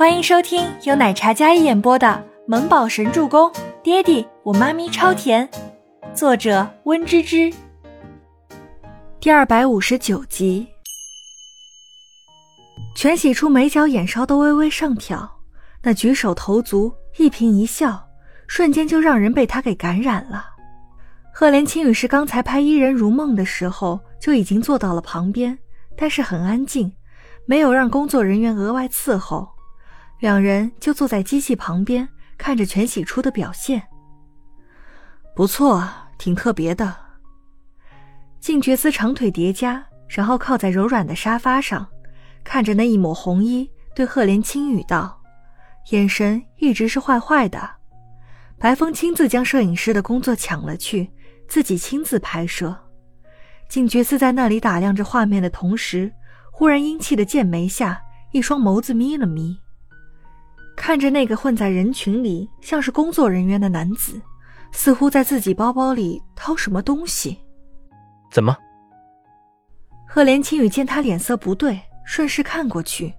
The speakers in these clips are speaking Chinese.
欢迎收听由奶茶嘉一演播的《萌宝神助攻》，爹地我妈咪超甜，作者温芝芝。第二百五十九集，全喜初眉角眼梢都微微上挑，那举手投足、一颦一笑，瞬间就让人被他给感染了。赫连青羽是刚才拍《伊人如梦》的时候就已经坐到了旁边，但是很安静，没有让工作人员额外伺候。两人就坐在机器旁边，看着全喜初的表现。不错，挺特别的。静觉司长腿叠加，然后靠在柔软的沙发上，看着那一抹红衣，对赫连青羽道，眼神一直是坏坏的。白风亲自将摄影师的工作抢了去，自己亲自拍摄。静觉司在那里打量着画面的同时，忽然阴气的剑眉下，一双眸子眯了眯。看着那个混在人群里像是工作人员的男子，似乎在自己包包里掏什么东西。怎么？赫连青雨见他脸色不对，顺势看过去，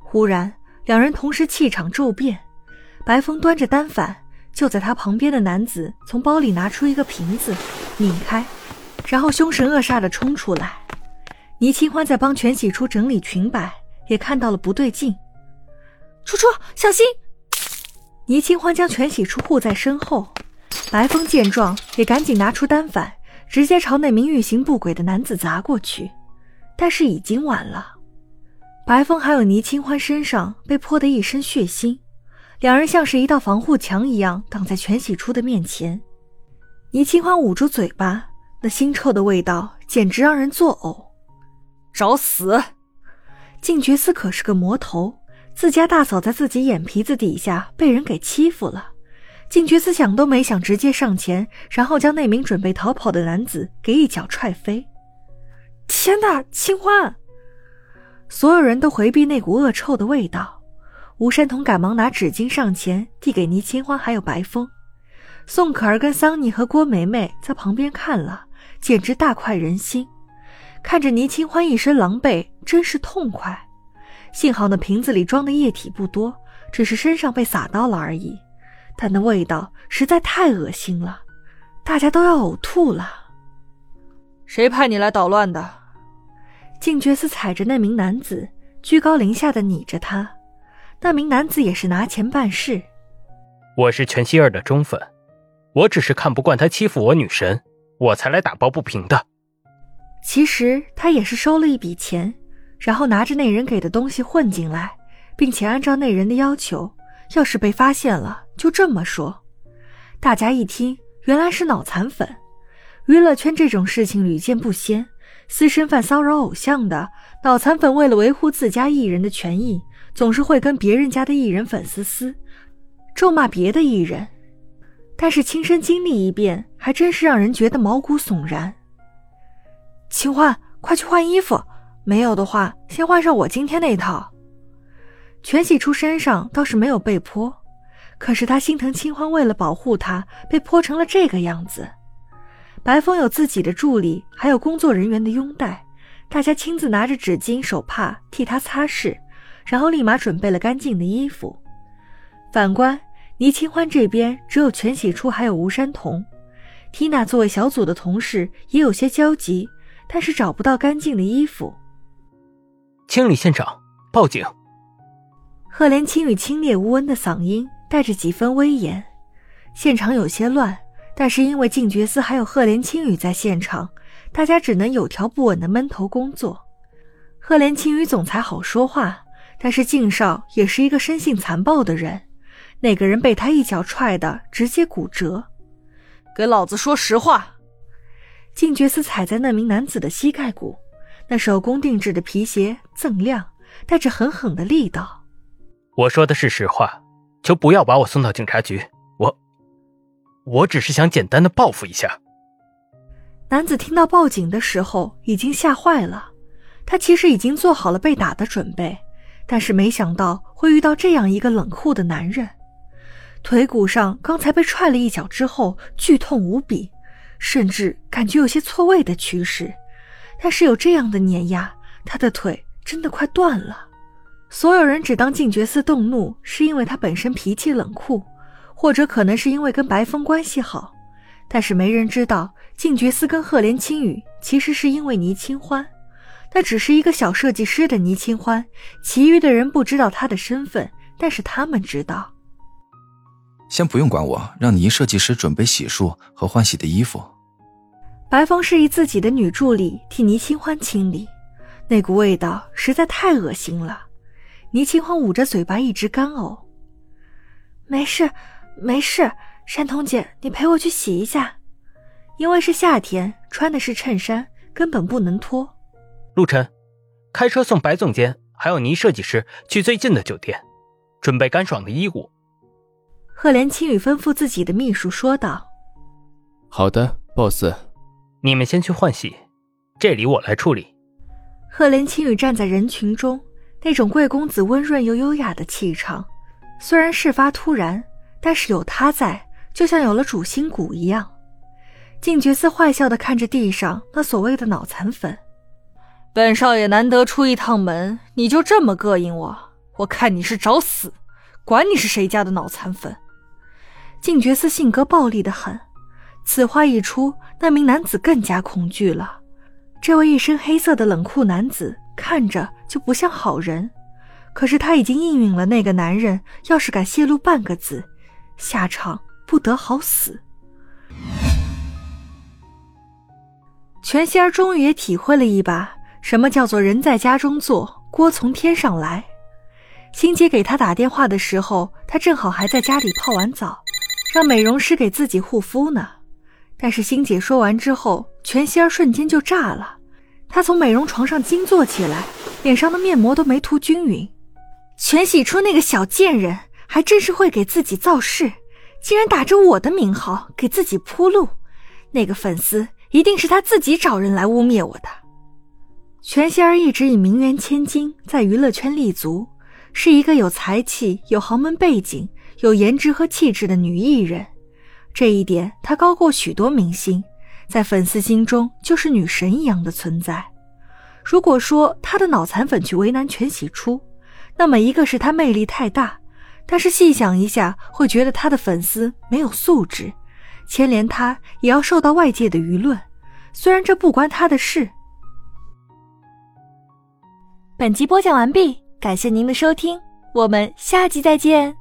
忽然两人同时气场骤变。白风端着单反，就在他旁边的男子从包里拿出一个瓶子，拧开，然后凶神恶煞的冲出来。倪清欢在帮全喜初整理裙摆，也看到了不对劲。初初，小心！倪清欢将全喜初护在身后，白风见状也赶紧拿出单反，直接朝那名欲行不轨的男子砸过去。但是已经晚了，白风还有倪清欢身上被泼得一身血腥，两人像是一道防护墙一样挡在全喜初的面前。倪清欢捂住嘴巴，那腥臭的味道简直让人作呕。找死！静觉司可是个魔头。自家大嫂在自己眼皮子底下被人给欺负了，静觉司想都没想，直接上前，然后将那名准备逃跑的男子给一脚踹飞。天哪，清欢！所有人都回避那股恶臭的味道。吴山童赶忙拿纸巾上前递给倪清欢，还有白风。宋可儿跟桑尼和郭梅梅在旁边看了，简直大快人心。看着倪清欢一身狼狈，真是痛快。幸好那瓶子里装的液体不多，只是身上被洒到了而已，但那味道实在太恶心了，大家都要呕吐了。谁派你来捣乱的？静觉寺踩着那名男子，居高临下的睨着他。那名男子也是拿钱办事。我是全希儿的忠粉，我只是看不惯他欺负我女神，我才来打抱不平的。其实他也是收了一笔钱。然后拿着那人给的东西混进来，并且按照那人的要求，要是被发现了，就这么说。大家一听，原来是脑残粉。娱乐圈这种事情屡见不鲜，私生饭骚扰偶像的脑残粉，为了维护自家艺人的权益，总是会跟别人家的艺人粉丝撕，咒骂别的艺人。但是亲身经历一遍，还真是让人觉得毛骨悚然。秦欢，快去换衣服。没有的话，先换上我今天那套。全喜初身上倒是没有被泼，可是他心疼清欢，为了保护他，被泼成了这个样子。白风有自己的助理，还有工作人员的拥戴，大家亲自拿着纸巾、手帕替他擦拭，然后立马准备了干净的衣服。反观倪清欢这边，只有全喜初还有吴山童。缇娜作为小组的同事，也有些焦急，但是找不到干净的衣服。清理现场，报警。赫连青羽清冽无温的嗓音带着几分威严。现场有些乱，但是因为静觉司还有赫连青羽在现场，大家只能有条不紊的闷头工作。赫连青羽总裁好说话，但是静少也是一个生性残暴的人。那个人被他一脚踹的直接骨折。给老子说实话！静觉司踩在那名男子的膝盖骨。那手工定制的皮鞋锃亮，带着狠狠的力道。我说的是实话，求不要把我送到警察局。我，我只是想简单的报复一下。男子听到报警的时候已经吓坏了，他其实已经做好了被打的准备，但是没想到会遇到这样一个冷酷的男人。腿骨上刚才被踹了一脚之后，剧痛无比，甚至感觉有些错位的趋势。但是有这样的碾压，他的腿真的快断了。所有人只当静觉寺动怒是因为他本身脾气冷酷，或者可能是因为跟白风关系好，但是没人知道静觉寺跟赫连青羽其实是因为倪清欢。那只是一个小设计师的倪清欢，其余的人不知道他的身份，但是他们知道。先不用管我，让倪设计师准备洗漱和换洗的衣服。白风示意自己的女助理替倪清欢清理，那股味道实在太恶心了。倪清欢捂着嘴巴一直干呕。没事，没事，山童姐，你陪我去洗一下。因为是夏天，穿的是衬衫，根本不能脱。陆晨，开车送白总监还有倪设计师去最近的酒店，准备干爽的衣物。赫连青雨吩咐自己的秘书说道：“好的，boss，你们先去换洗，这里我来处理。”赫连青羽站在人群中，那种贵公子温润又优雅的气场，虽然事发突然，但是有他在，就像有了主心骨一样。静觉寺坏笑的看着地上那所谓的脑残粉。本少爷难得出一趟门，你就这么膈应我？我看你是找死！管你是谁家的脑残粉！静觉寺性格暴戾的很，此话一出，那名男子更加恐惧了。这位一身黑色的冷酷男子看着就不像好人，可是他已经应允了那个男人，要是敢泄露半个字，下场不得好死。全仙儿终于也体会了一把。什么叫做人在家中坐，锅从天上来？欣姐给他打电话的时候，他正好还在家里泡完澡，让美容师给自己护肤呢。但是欣姐说完之后，全希儿瞬间就炸了。她从美容床上惊坐起来，脸上的面膜都没涂均匀。全喜初那个小贱人，还真是会给自己造势，竟然打着我的名号给自己铺路。那个粉丝一定是他自己找人来污蔑我的。全希儿一直以名媛千金在娱乐圈立足，是一个有才气、有豪门背景、有颜值和气质的女艺人。这一点她高过许多明星，在粉丝心中就是女神一样的存在。如果说她的脑残粉去为难全喜初，那么一个是她魅力太大，但是细想一下，会觉得她的粉丝没有素质，牵连她也要受到外界的舆论。虽然这不关她的事。本集播讲完毕，感谢您的收听，我们下集再见。